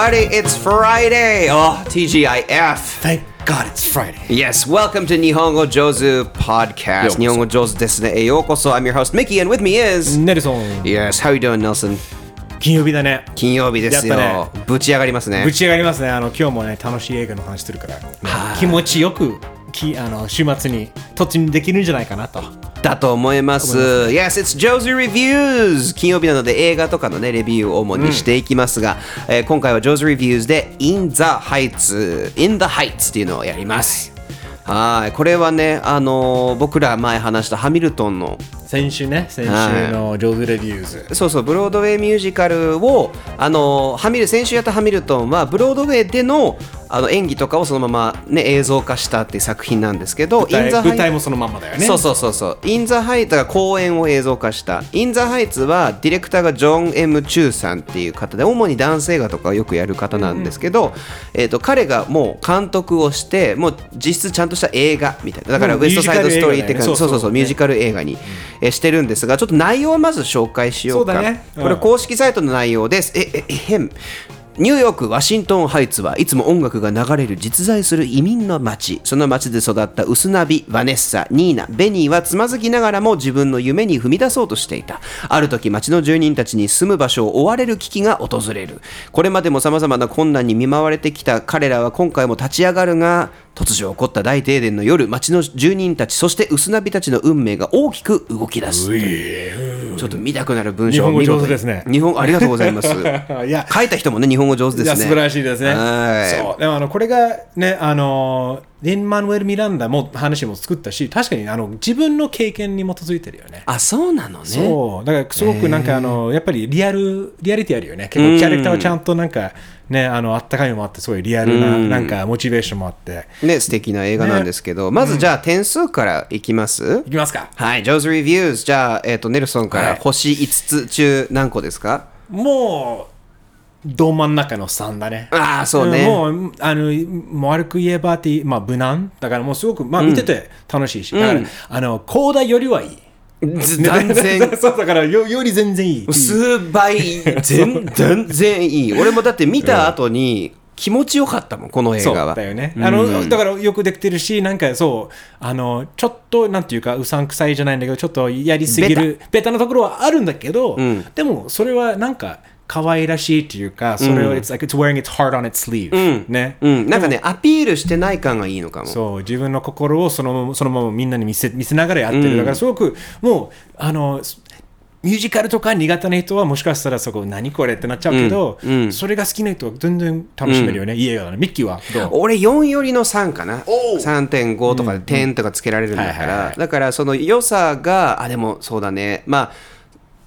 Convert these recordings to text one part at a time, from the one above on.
everybody, it's Friday! Oh, TGIF! Thank God it's Friday. Yes, welcome to Nihongo Jozu Podcast. 日本語上手ですね。ようこそ。I'm your host, Mickey, and with me is... ネルソン、Yes, how you doing, Nelson? 金曜日だね。金曜日ですよ。やっぶち上がりますねぶ。ち上がりますね。あの今日もね、楽しい映画の話するから、気持ちよくきあの週末に突入できるんじゃないかなと。だと思います。Yes, it's Josie Reviews! 金曜日なので映画とかのね、レビューを主にしていきますが、えー今回は JōZU Reviews で In the Heights, In the Heights っていうのをやります。はい、これはね、あのー僕ら前話したハミルトンの先週ね、先週の JōZU Reviews。そうそうブロードウェイミュージカルをあのハミル先週やったハミルトンはブロードウェイでのあの演技とかをそのまま、ね、映像化したっていう作品なんですけど舞台舞台もそのまんまだよね。そうそうそうそう。インザハイツが公演を映像化した。インザハイツはディレクターがジョン・ M・ チューさんっていう方で、主にダンス映画とかをよくやる方なんですけど、えー、と彼がもう監督をして、もう実質ちゃんとした映画みたいな。だからうんウエストサイドストーリーって感じ、ねそうそうそう、そうそうミュージカル映画に、えーしてるんですが、ちょっと内容をまず紹介しようか。そうだねうんこれ公式サイトの内容です。え、え、え、へん。ニューヨーク、ワシントンハイツはいつも音楽が流れる実在する移民の街。その街で育ったウスナビ、バネッサ、ニーナ、ベニーはつまずきながらも自分の夢に踏み出そうとしていた。ある時、街の住人たちに住む場所を追われる危機が訪れる。これまでも様々な困難に見舞われてきた彼らは今回も立ち上がるが、突如起こった大停電の夜、街の住人たち、そしてウスナビたちの運命が大きく動き出す。ちょっと見たくなる文章を見事ですね日本ありがとうございます。いや書いた人もね、日本語上手ですね。素晴らしいですね。はいそうでもあのこれがね、あのリン・マヌエル・ミランダも話も作ったし、確かにあの自分の経験に基づいてるよね。あ、そうなのね。そう。だからすごくなんかあのやっぱりリアルリアリティあるよね。結構キャラクターはちゃんとなんかねあのあったかいのもあってすごいリアルななんかモチベーションもあって。ね、素敵な映画なんですけど、まずじゃあ点数からいきます？いきますか。はい、ジョーズ・レビューズ。じゃあ、えっ、と、ネルソンかはい。ら星5つ中何個ですか？もうど真ん中の3だね。ああ、そうね。もうあのもう悪く言えばってまあ無難。だからもうすごくまあ見てて楽しいし、だから、あのコーダよりはいい。ず断然、そうだからよより全然いい。数倍、全全然いい。俺もだって見た後に気持ちよかったもん、この映そう画は。だよね、あのだからよくできてるしなんかそうあのちょっとなんていうかうさんくさいじゃないんだけどちょっとやりすぎるベタ。なところはあるんだけど、でもそれはなんか可愛らしいっていうかそれを、it's like it's wearing its heart on its sleeve、ね、うん、なんかね、アピールしてない感がいいのかも。そう自分の心をそのままそのままみんなに見せ見せながらやってる、だからすごくもうあのミュージカルとか苦手な人はもしかしたらそこ何これってなっちゃうけど、それが好きな人は全然楽しめるよね、いい映画だねミッキーは俺4よりの3かな。おう3.5とかで点とかつけられるんだから。だからその良さがあでもそうだね。まあ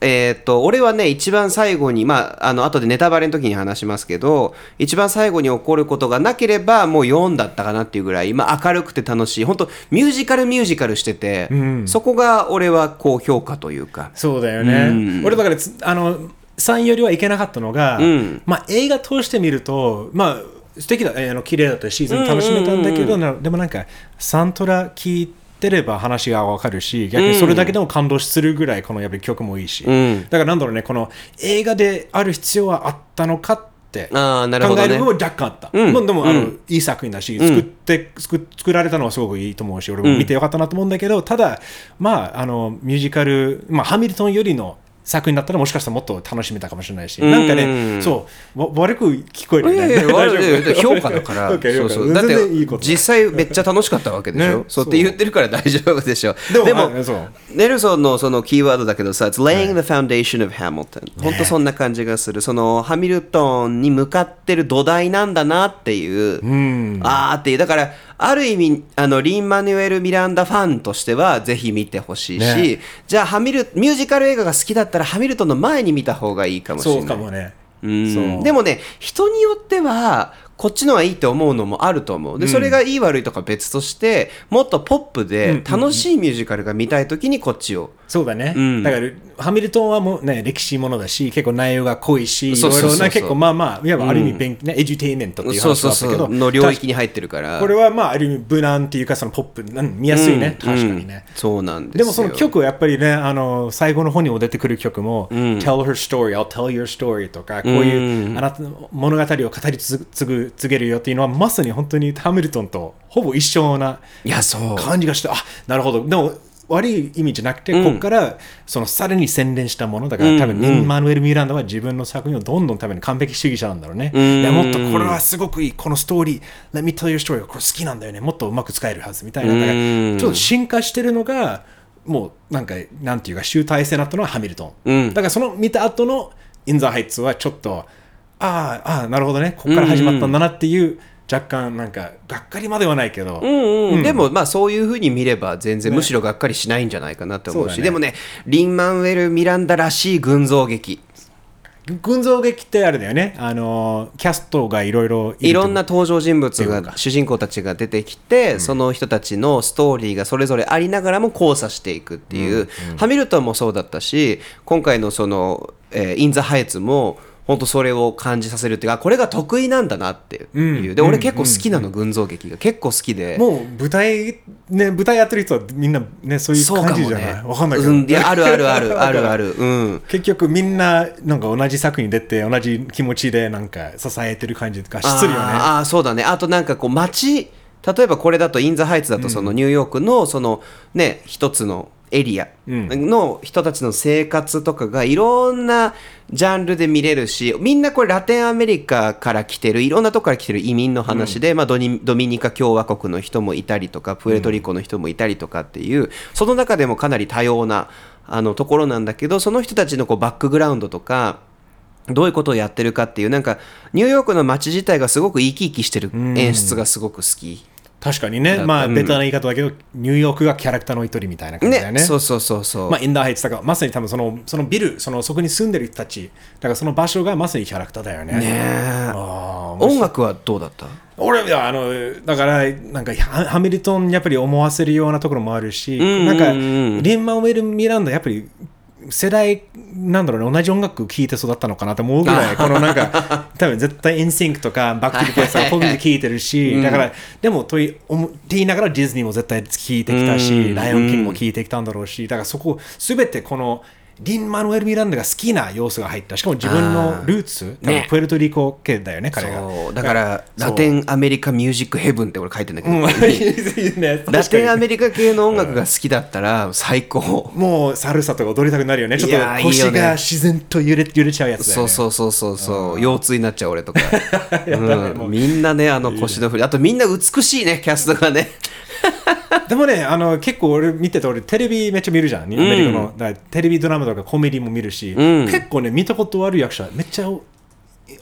えーっと俺はね一番最後にまああの後でネタバレの時に話しますけど一番最後に起こることがなければもう4だったかなっていうぐらい、まあ、明るくて楽しい。本当ミュージカルミュージカルしてて、そこが俺はこう評価というか。そうだよね、俺だからつあの3よりはいけなかったのが、まあ、映画通してみるとまあ素敵だえーあの綺麗だったし全然楽しめたんだけど、なでもなんかサントラ聞いてれば話がわかるし逆にそれだけでも感動するぐらいこのやっぱり曲もいいし、だからなんだろうねこの映画である必要はあったのかって考える部分は若干あった、まあでもあの、いい作品だし作って、作作られたのはすごくいいと思うし俺も見てよかったなと思うんだけど、ただまああのミュージカル、まあ、ハミルトンよりの作品だったらもしかしたらもっと楽しめたかもしれないし、なんかねそうわ悪く聞こえるね評価だから。そうそう。だって実際めっちゃ楽しかったわけでしょ、ね。そうって言ってるから大丈夫でしょ？でもネルソンのそのキーワードだけどさ、It's laying the foundation of Hamilton。本当そんな感じがする。そのハミルトンに向かってる土台なんだなっていう、あーっていう。だから、ある意味、あの、リン・マニュエル・ミランダファンとしては、ぜひ見てほしいし、ね。じゃあ、ハミル、ミュージカル映画が好きだったら、ハミルトンの前に見た方がいいかもしれない。そうかもね。うん。でもね人によってはこっちのはいいって思うのもあると思う。でそれがいい悪いとか別としてもっとポップで楽しいミュージカルが見たい時にこっちをそうだね、ん。だからハミルトンはもうね歴史ものだし結構内容が濃いしいろいろな結構まあまあいわばある意味勉、ねエデュテイメントっていう話だったけどの領域に入ってるからこれはまあある意味無難っていうかそのポップ見やすいね、確かにね、うん。そうなんですよ。でもその曲はやっぱりね、あの最後の方にも出てくる曲も、Tell her story, I'll tell your story とか、こういう、あなたの物語を語り継ぐ継げるよっていうのは、まさに本当にハミルトンとほぼ一緒ないやそう。感じがして、あなるほど、でも悪い意味じゃなくて、ここからそのさらに洗練したものだから、多分リン・マヌエル・ミランダは自分の作品をどんどん多分完璧主義者なんだろうね。いやもっとこれはすごくいい、このストーリー、Let me tell your story これ好きなんだよね、もっとうまく使えるはずみたいな、だからちょっと進化してるのが、もうなんか、なんていうか、集大成になったのはハミルトン。だからその見た後のインザーハイツはちょっと、ああ、ああ、なるほどね、ここから始まったんだなっていう、若干なんか、がっかりまではないけど、うんうん。でもまあそういうふうに見れば全然むしろがっかりしないんじゃないかなって思うしねでもね。リン・マンウェル・ミランダらしい群像劇。群像劇ってあれだよね、あのキャストがいろいろいろんな登場人物が主人公たちが出てきて、その人たちのストーリーがそれぞれありながらも交差していくっていう、ハミルトンもそうだったし今回のその、えーイン・ザ・ハイツも本当それを感じさせるっていうかこれが得意なんだなっていう、で俺結構好きなの、群像劇が結構好きで。もう舞台、ね、舞台やってる人はみんなね、そういう感じじゃない？ね。わかんないけど。うん、いやあるあるある あるある。うん。結局みんななんか同じ作品に出て同じ気持ちでなんか支えてる感じがするよね。あーあーそうだねあとなんかこう街例えばこれだとイン・ザ・ハイツだとそのニューヨークのそのね一つのエリアの人たちの生活とかがいろんなジャンルで見れるしみんなこれラテンアメリカから来てるいろんなとこから来てる移民の話で、まあ、ドニドミニカ共和国の人もいたりとかプエルトリコの人もいたりとかっていう、その中でもかなり多様なあのところなんだけどその人たちのこうバックグラウンドとかどういうことをやってるかっていうなんかニューヨークの街自体がすごく生き生きしてる演出がすごく好き。確かにね、まあ、ベタな言い方だけど、ニューヨークがキャラクターの一人みたいな感じだよね。そうそうそうそう。まあ、インダーハイツだから、まさに多分そのそのビル、そのそこに住んでる人たち、だからその場所がまさにキャラクターだよね。ね音楽はどうだった？俺はあのだからなんかハハミルトンやっぱり思わせるようなところもあるし、んうんうん。なんかリン・マヌエル・ミランダやっぱり世代なんだろうね同じ音楽聴いて育ったのかなと思うぐらいこのなんか 多分絶対インシンクとか Backstreet Boys とかこういうの聴いてるし、だからでもとい思って言いながらディズニーも絶対聴いてきたし、うん。ライオン・キングも聴いてきたんだろうしだからそこ全てこのリン・マヌエル・ミランダが好きな要素が入った。しかも自分のルーツ多分ねプエルトリコ系だよね彼が。そう。だから Latin America music heaven って俺書いてんだけど、ラテンアメリカ系の音楽が好きだったら最高。にもうサルサとか踊りたくなるよね。ちょっと腰が自然と揺れ揺れちゃうやつだよね。そうそうそうそうそう。腰痛になっちゃう俺とか、うん、みんなねあの腰の振り。あとみんな美しいねキャストがね でもねあの結構俺見てて俺テレビめっちゃ見るじゃん。アメリカの、だテレビドラマとかコメディも見るし、ん。結構ね見たことある役者めっちゃお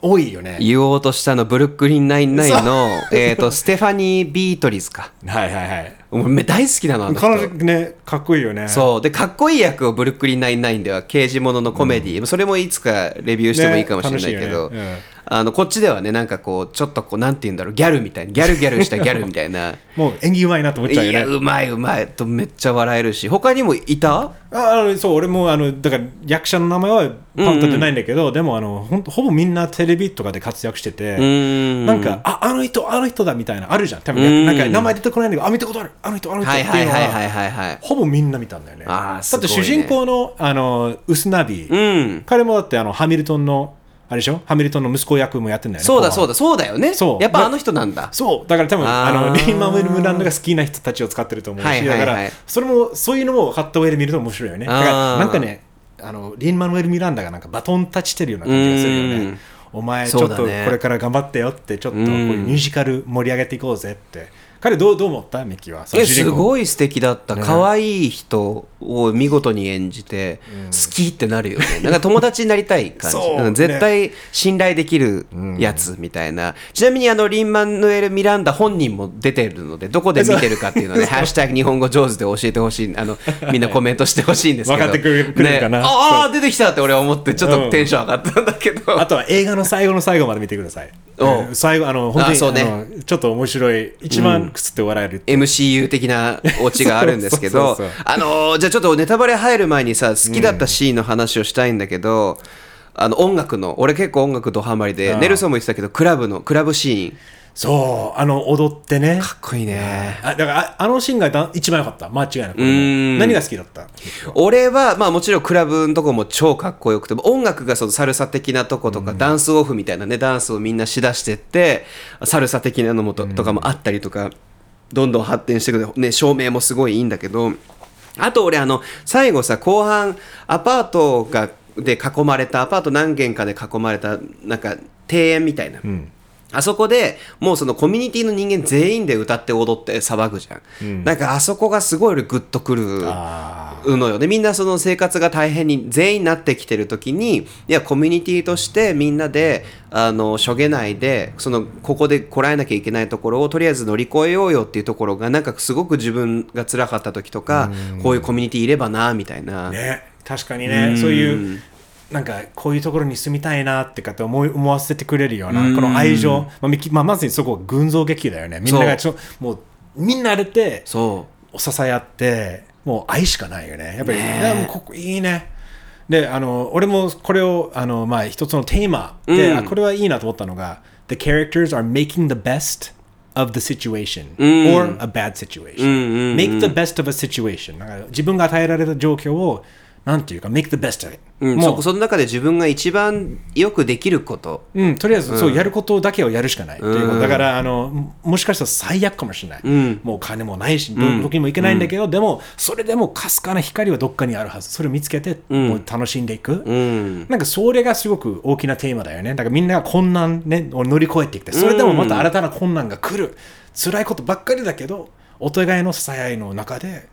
多いよね。言おうとしたのブルックリン99の、えー、とステファニー・ビートリズか。はいはいはい。俺大好きなのあの人。彼女ねかっこいいよね。そう。でかっこいい役をブルックリン99では刑事もののコメディ、それもいつかレビューしてもいいかもしれないけど、ね楽しいよね。うんあのこっちではねなんかこうちょっとこうなんて言うんだろうギャルみたいなギャルギャルしたギャルみたいな。もう演技うまいなと思っちゃうよね。いやうまいうまいとめっちゃ笑えるし他にもいた？ああのそう俺もあのだから役者の名前はパンと出ないんだけど、でもあのほほぼみんなテレビとかで活躍してて、ん。なんかああの人あの人だみたいなあるじゃん。多分うん。なんか名前出てこないんだけどあ見たことあるあの人あの人っはいていうのは,、はいはいはいはいはい。ほぼみんな見たんだよね。あね。だって主人公のあのウスナビ、うん。彼もだってあのハミルトンのあれでしょ？ハミルトンの息子役もやってんだよねそうだそうだだそうだよね。そう。やっぱあの人なんだ。そう。だから多分あー。あのリーマンウェル・ムランドが好きな人たちを使ってると思うし、はいはいはい。だからそれもそういうのもカットウェイで見ると面白いよね。だからあーなんかねあのリン・マヌエル・ミランダがなんかバトンタッチしてるような感じがするようん。ねお前ちょっとこそうだねれから頑張ってよってちょっとこういうミュージカル盛り上げていこうぜって彼どうどう思った？ミキは。すごい素敵だった。可愛い人を見事に演じて好きってなるよね。なんか友達になりたい感じ。そううん絶対信頼できるやつみたいな。ちなみにあのリン・マヌエル・ミランダ本人も出てるのでどこで見てるかっていうのはね「ハッシュタグ日本語上手」で教えてほしい。あのみんなコメントしてほしいんですけど。分かってくれくれるかな？ね。ああ出てきたって俺は思ってちょっとテンション上がったんだけど、あとは映画の最後の最後まで見てください。おううん。最後あの本当にね。ちょっと面白い一番くすって笑える MCU 的な オチがあるんですけどあのーじゃあちょっとネタバレ入る前にさ好きだったシーンの話をしたいんだけど、あの音楽の俺結構音楽ドハマりでネルソンも言ってたけどクラブのクラブシーンそうあの踊ってね。かっこいいね。あだからああのシーンがだ一番良かった。間違いなく。何が好きだった？俺はまあもちろんクラブのとこも超かっこよくて音楽がそのサルサ的なとことか、ダンスオフみたいなねダンスをみんなしだしてってサルサ的なのもと,、とかもあったりとかどんどん発展していくね照明もすごいいいんだけどあと俺あの最後さ後半アパートがで囲まれたアパート何軒かで囲まれたなんか庭園みたいな、あそこでもうそのコミュニティの人間全員で歌って踊って騒ぐじゃん、なんかあそこがすごい俺グッとくるあのよでみんなその生活が大変に全員なってきてる時にいやコミュニティとしてみんなであのしょげないでそのここでこらえなきゃいけないところをとりあえず乗り越えようよっていうところがなんかすごく自分が辛かった時とかこういうコミュニティいればなみたいな、ね。確かにね。そういうなんかこういうところに住みたいなってかって思い思わせてくれるようなこの愛情、まあまあ、まさにそこは群像劇だよね。みんながちょもうみんなでてそ支え合ってもう愛しかないよね。やっぱり、ねここいいね。であの俺もこれをあの、まあ、一つのテーマで、うん。あこれはいいなと思ったのが The characters are making the best of the situation、or a bad situation、make the best of a situation. 自分が与えられた状況をなんていうか make the best of it、う、うん、もそその中で自分が一番よくできること。う、うん、とりあえず、そうやることだけをやるしかない、っていうことだからあのももしかしたら最悪かもしれない、もう金もないしどどこにも行けないんだけど、でもそれでもかすかな光はどっかにあるはず。それを見つけて、もう楽しんでいく、うん。なんかそれがすごく大きなテーマだよね。だからみんなが困難、ね、を乗り越えてきてそれでもまた新たな困難が来る、辛いことばっかりだけどお互いの支え合いの中で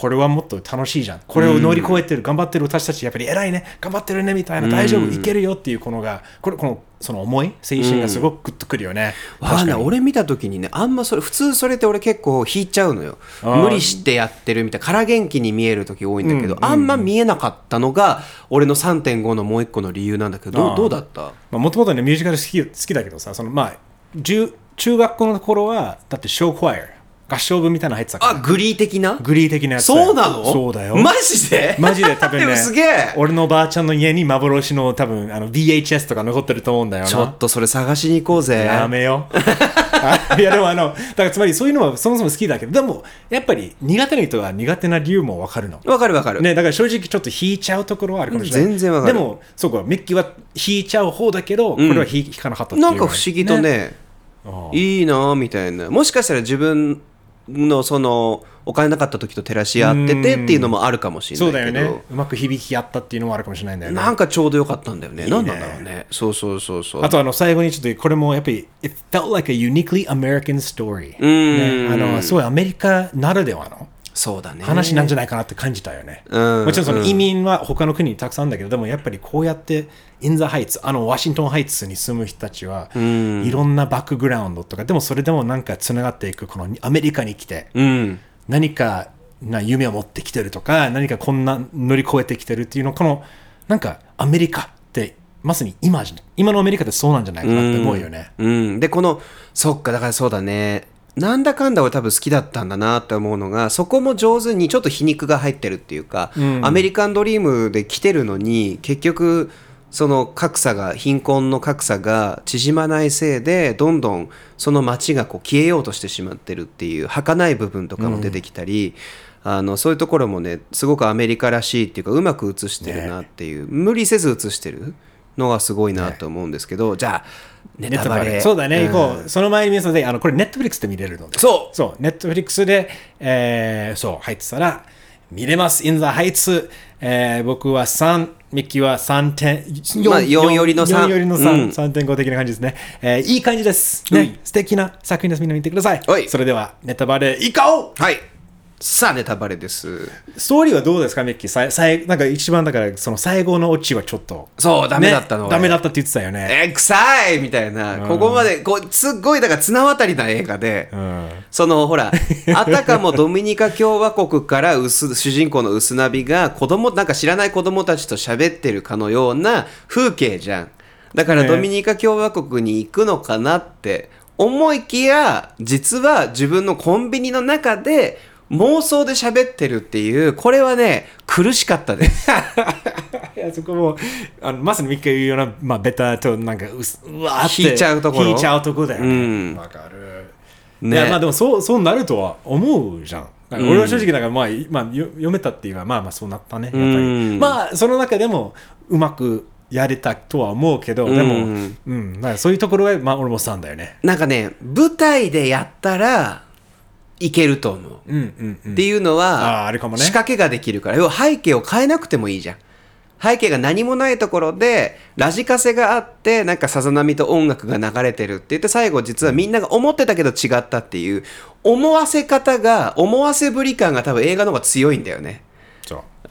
これはもっと楽しいじゃん。これを乗り越えてる、頑張ってる私たちやっぱり偉いね頑張ってるねみたいな大丈夫、いけるよっていうこのがこれこのその思い精神がすごくグッとくるよね、わかん俺見た時にねあんまそれ普通それって俺結構引いちゃうのよ。無理してやってるみたいな空元気に見える時多いんだけど、あんま見えなかったのが俺の3.5のもう一個の理由なんだけどどうだった？もともとねミュージカル好き好きだけどさそのまあ中中学校の頃はだってショークワイア合唱部みたいなの入ってたからあグリー的な？グリー的なやつ。だよそうなの？そうだよ。マジで？マジで多分 でもねすげえ。俺のばあちゃんの家に幻の多分あの VHS とか残ってると思うんだよな。ちょっとそれ探しに行こうぜ。やめよあ いやでもあのだからつまりそういうのはそもそも好きだけどでもやっぱり苦手な人は苦手な理由も分かるの。わかるわかる、ね、だから正直ちょっと引いちゃうところはあるかもしれない。全然わかる。でも、そうか、ミッキーは引いちゃう方だけど、これは引引かなかったっていうなんか不思議とねあいいなみたいな。もしかしたら自分のそのお金なかった時と照らし合っててっていうのもあるかもしれそうないけどだよね。うまく響き合ったっていうのもあるかもしれないんだよね。なんかちょうどよかったんだよね。いいねなんなんだろうね。そうそうそうそう。あとあの最後にちょっとこれもやっぱり It felt like a uniquely American story、んね、あのすごいアメリカならではのそうだね。話なんじゃないかなって感じたよね、うんもちろんその移民は他の国にたくさんあるんだけどでもやっぱりこうやってインザハイツあのワシントンハイツに住む人たちはいろんなバックグラウンドとかでもそれでもなんかつながっていくこのアメリカに来てうん。何かな夢を持ってきてるとか何かこんな乗り越えてきてるっていうのこのなんかアメリカってまさに今じ今のアメリカってそうなんじゃないかなって思うよね。うん。で、この、そっか、だからそうだね。なんだかんだ俺多分好きだったんだなって思うのがそこも上手にちょっと皮肉が入ってるっていうか、アメリカンドリームで来てるのに結局その格差が貧困の格差が縮まないせいでどんどんその街がこう消えようとしてしまってるっていう儚い部分とかも出てきたり、あのそういうところもねすごくアメリカらしいっていうかうまく映してるなっていう、無理せず映してるのがすごいなと思うんですけど、じゃあネタバレそうだね、ん行こう。その前に皆さんで、あのこれ、ネットフリックスで見れるので。そうそう、ネットフリックスで、えーそう、入ってたら、見れます。In the Heights。えー僕は3、ミッキーは3点、まあ4よりの3 4よりのう3、ん3.5的な感じですね。えーいい感じです。ね、素敵な作品です。みんな見てください。はいそれでは、ネタバレ行こうはいさあネタバレです。ストーリーはどうですか、ミッキー？さいさいなんか一番だから、その最後のオチはちょっと。そうダメだったの、ね俺ダメだったって言ってたよね。えー、臭いみたいな、ここまでこうすっごいだから綱渡りな映画で、ん。そのほら あたかもドミニカ共和国から薄主人公のウスナビが子供なんか知らない子供たちと喋ってるかのような風景じゃん。だからね。ドミニカ共和国に行くのかなって思いきや実は自分のコンビニの中で妄想で喋ってるっていうこれはね苦しかったです。いやそこもあのまさにミッキー言うような、まあ、ベタとなんかうわーって引いちゃうところ？引いちゃうところだようん。ねわ、かる、ねいやまあでもそうそうなるとは思うじゃん。俺は正直なんかまあ、いまあ、よ読めたっていうかまあまあそうなったねやっぱり、うん。まあその中でもうまくやれたとは思うけど、でも、うん。うん、そういうところは、まあ、俺もしたんだよね。なんかね舞台でやったらいけると思う。うんうんうん。っていうのは、あれかもね。仕掛けができるから。要は背景を変えなくてもいいじゃん。背景が何もないところでラジカセがあってなんかさざ波と音楽が流れてるって言って最後実はみんなが思ってたけど違ったっていう思わせ方が思わせぶり感が多分映画の方が強いんだよね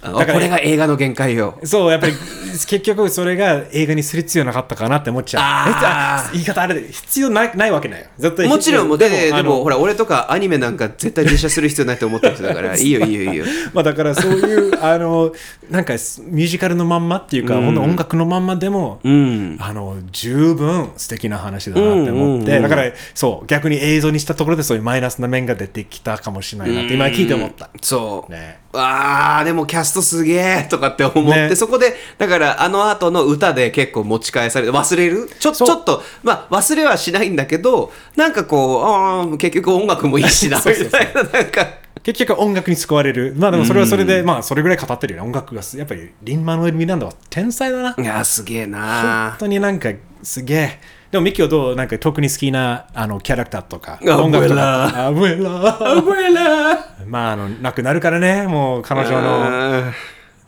これが映画の限界よ。そう、やっぱり結局それが映画にする必要なかったかなって思っちゃう。言い方あれで必要ないないわけない。よ。絶対もちろんもうでであのでもほら俺とかアニメなんか絶対実写する必要ないと思ってる人だから いいよいいよいいよ。まあだからそういう、あの、なんかミュージカルのまんまっていうか、ほんと音楽のまんまでも、うん。あの、十分素敵な話だなって思って、うんうんうん。だからそう、逆に映像にしたところでそういうマイナスな面が出てきたかもしれないなって今聞いて思った。そう、ね。あーでもキャストすげえとかって思って、ねそこでだからあの後の歌で結構持ち返されて忘れる？ちょちょっとまあ忘れはしないんだけどなんかこうあー結局音楽もいいしな みたいななんか結局音楽に救われる。まあでもそれはそれで、まあそれぐらい語ってるよね。音楽がす、やっぱりリン・マヌエル・ミランダは天才だな。いやーすげえ本な当になんかすげえ。でもミキはどうなんか特に好きなあのキャラクターとかア音楽とか？アブエラ。アブエラまああの亡くなるからね、もう彼女の。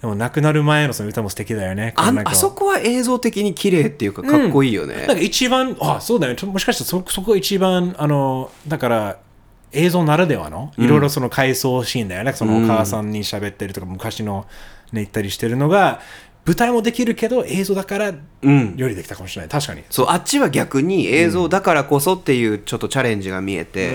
でも亡くなる前のその歌も素敵だよね。ああそこは映像的に綺麗っていうかかっこいいよね、なんか一番、あ、そうだよね。もしかしてそそこ一番、あの、だから、映像ならではの、いろいろその回想シーンだよね。そのお母さんに喋ってるとか、昔のね、言ったりしてるのが、舞台もできるけど、映像だから、うん。よりできたかもしれない。確かに。そうあっちは逆に映像だからこそっていうちょっとチャレンジが見えて、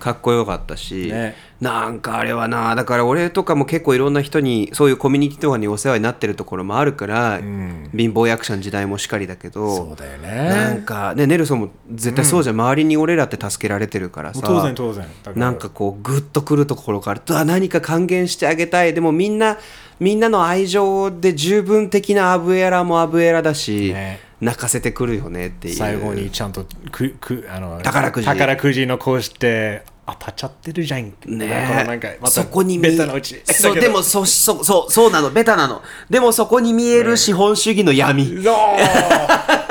かっこよかったし、ねなんかあれはなだから俺とかも結構いろんな人にそういうコミュニティとかにお世話になってるところもあるから、貧乏役者の時代もしかりだけどそうだよなんね。かねネルソンも絶対そうじゃん、周りに俺らって助けられてるからさ当然当然。なんかこうグッとくるところから何か還元してあげたい。でもみんなみんなの愛情で十分的なアブエラもアブエラだし、ね。泣かせてくるよねっていう。最後にちゃんとくくあの宝くじ。宝くじのこうして当たっちゃってるじゃん。ね。なんかまたそこに見ベタな うち。そうでもそそそうそうなの。ベタなの。でもそこに見える資本主義の闇、そ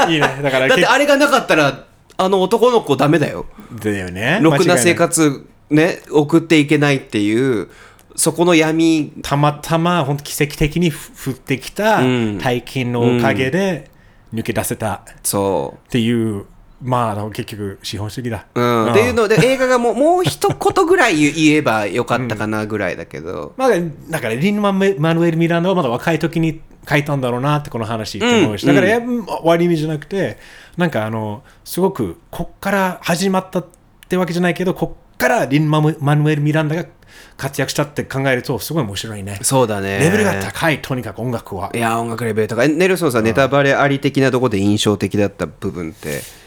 ういいね。だから だってあれがなかったらあの男の子ダメだよ。だよね。ろくな生活ね送っていけないっていうそこの闇。たまたま本当奇跡的にふ降ってきたうん。大金のおかげで抜け出せた。そっていう、まああの結局資本主義だ。う、うん、っていうので映画がもうもう一言ぐらい言言えばよかったかなぐらいだけど、まあ、だからリン・マメマヌエル・ミランダはまだ若い時に書いたんだろうなってこの話って思うし、うん。だから、いや悪い意味じゃなくてなんかあのすごくこっから始まったってわけじゃないけどこっからリン・マムマヌエル・ミランダが活躍したって考えるとすごい面白いね。そうだね。レベルが高いとにかく音楽は。いや音楽レベルとかえネルソンさんネタバレあり的なところで印象的だった部分って？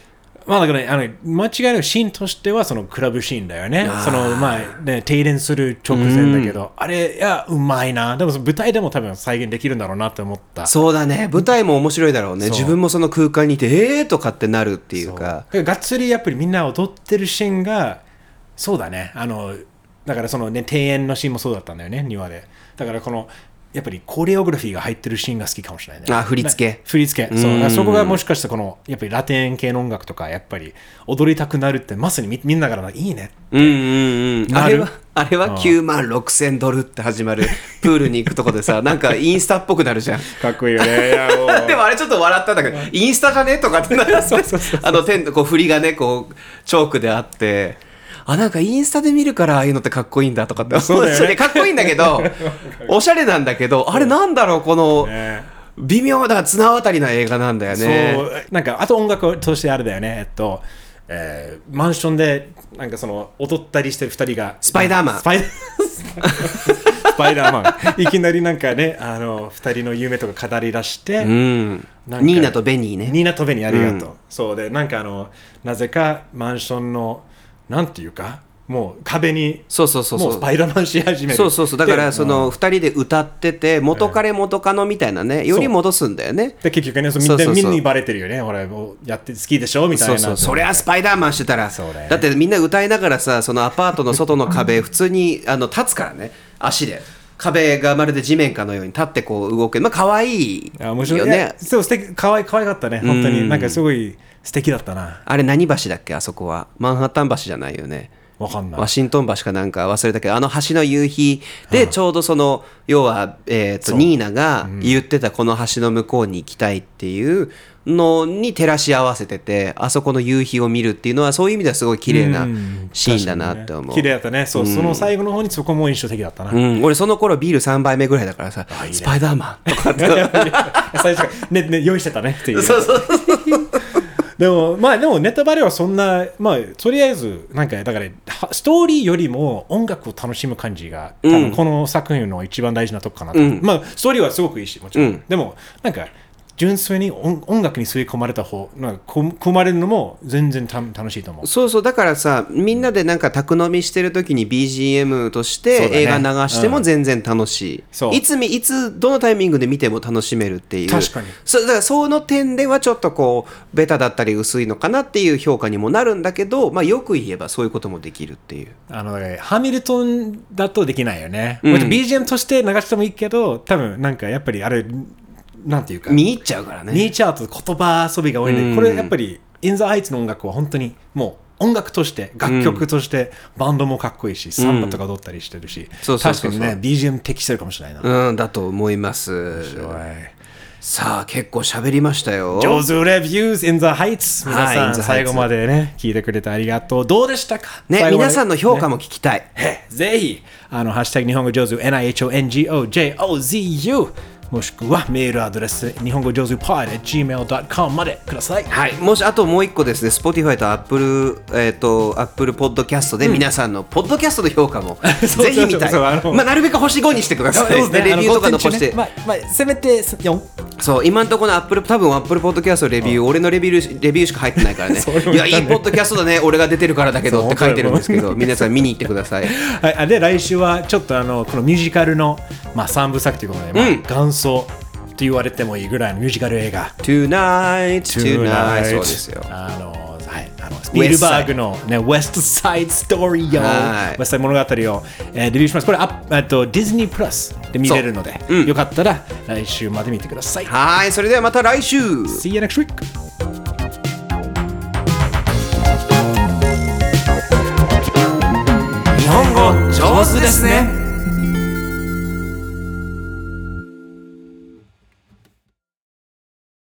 まあだからね、あの間違いなくシーンとしてはそのクラブシーンだよね。そのまあね、停電する直前だけど、あれ、いや、うまいな。でも舞台でも多分再現できるんだろうなって思った。そうだね舞台も面白いだろうね自分もその空間にいてえーとかってなるっていうかだからがっつりやっぱりみんな踊ってるシーンが、そうだね。あの、だからそのね、庭園のシーンもそうだったんだよね、庭で。だからこの、やっぱりコレオグラフィーが入ってるシーンが好きかもしれないね。あ振り付け。な振り付け。そう。そこがもしかしてこの、やっぱりラテン系の音楽とか、やっぱり踊りたくなるって、まさにみみんなからいいねうんうんうん。あれはあれは9万6千ドルって始まるプールに行くとこでさ なんかインスタっぽくなるじゃん。かっこいいよね。でもあれちょっと笑ったんだけど、インスタじゃね？とかってなって、あの天のこう振りがね、こう、チョークであって、あ、なんかインスタで見るからああいうのってかっこいいんだとかって思そうだよね。かっこいいんだけど、おしゃれなんだけど、あれなんだろう、この、ね。微妙な綱渡りな映画なんだよね。なんかあと音楽としてあれだよね。えっと、えーマンションでなんかその踊ったりしてる二人がスパイダーマン。スパイダーマン。いきなりなんかねあの二人の夢とか語り出して、うん。なんかニーナとベニーね。ニーナとベニーありがとう、そうでなんかあのなぜかマンションのなんていうかもう壁にそうそうそうそう。もうスパイダーマンし始める。そうそうそう。だからでその2人で歌ってて元彼元カノみたいなねより戻すんだよね。で結局ねそうみんそうそう。そうなみんなにバレてるよね。俺やって好きでしょ？みたいな。そうそうそりゃスパイダーマンしてたらだってみんな歌いながらさそのアパートの外の壁普通にあの立つからね。足で壁がまるで地面かのように立ってこう動くまあ可愛いあ面白い。よねそう素敵。可愛い可愛かったね。本当に。なんかすごい素敵だったな。あれ何橋だっけ？あそこは。マンハッタン橋じゃないよねワシントン橋かなんか忘れたけどあの橋の夕日でちょうどその要は、えー、とニーナが言ってたこの橋の向こうに行きたいっていうのに照らし合わせててあそこの夕日を見るっていうのはそういう意味ではすごい綺麗なうん。シーンだなって思う。綺麗だったね。そう、その最後の方にそこも印象的だったな、うん、俺その頃ビール3杯目ぐらいだからさ「スパイダーマン」とかって。最初からねね用意してたねっていうそうそうでもまあでもネタバレはそんなまあとりあえずなんかだからはストーリーよりも音楽を楽しむ感じが多分この作品の一番大事なとこかなと、まあストーリーはすごくいいしもちろん、でもなんか純粋に音音楽に吸い込まれた方なんかこ込まれるのも全然た楽しいと思う。そうそうだからさみんなでなんか宅飲みしてる時に BGM として映画流しても全然楽しい、そう。いつみいつどのタイミングで見ても楽しめるっていう。確かに。そうだからその点ではちょっとこうベタだったり薄いのかなっていう評価にもなるんだけど、まあ、よく言えばそういうこともできるっていう。あのハミルトンだとできないよね、もちろん BGM として流してもいいけど多分なんかやっぱりあれなんていうか見入っちゃうからね。見えちゃうと言葉遊びが多いん。で、これやっぱり、インザハイツの音楽は本当にもう音楽として、楽曲として、バンドもかっこいいし、サンバとか踊ったりしてるし、確かにね、BGM 適してるかもしれないな。うんだと思います。はい。さあ結構喋りましたよ。上手レビューズ in the heights 皆はいさん the Heights 最後までね聞いてくれてありがとう。どうでしたか？ね皆さんの評価も聞きたい、へぜひ、あの、ハッシュタグ日本語上手、NIHONGOJOZU、もしくはメールアドレス、日本語上手 pod.gmail.com までください。はい、もしあともう一個ですね、Spotify と Apple、えっ、と、Apple Podcast で皆さんのポッドキャストの評価も ぜひ見たい。まあ、なるべく星5にしてください。ね。でレビューとか残して。まあ、まあ、せめて4。そう、今のところの Apple、多分 Apple Podcast のレビュー、俺のレビューレビューしか入ってないから ね。いや、いいポッドキャストだね、俺が出てるからだけどって書いてるんですけど、皆さん見に行ってください。はい、あで、来週はちょっとあの、このミュージカルの、まあ、3部作ということで、まあうん元祖と言われてもいいぐらいのミュージカル映画。Tonight, tonight. そうですよ。あの、はい、あのスピルバーグの、ね、ウエストサイドストーリーを、はいウエストサイド物語を、えー、レビューします。これ、あえっとディズニープラスで見れるので、よかったら来週まで見てください。はい、それではまた来週 See you next week! 日本語上手ですね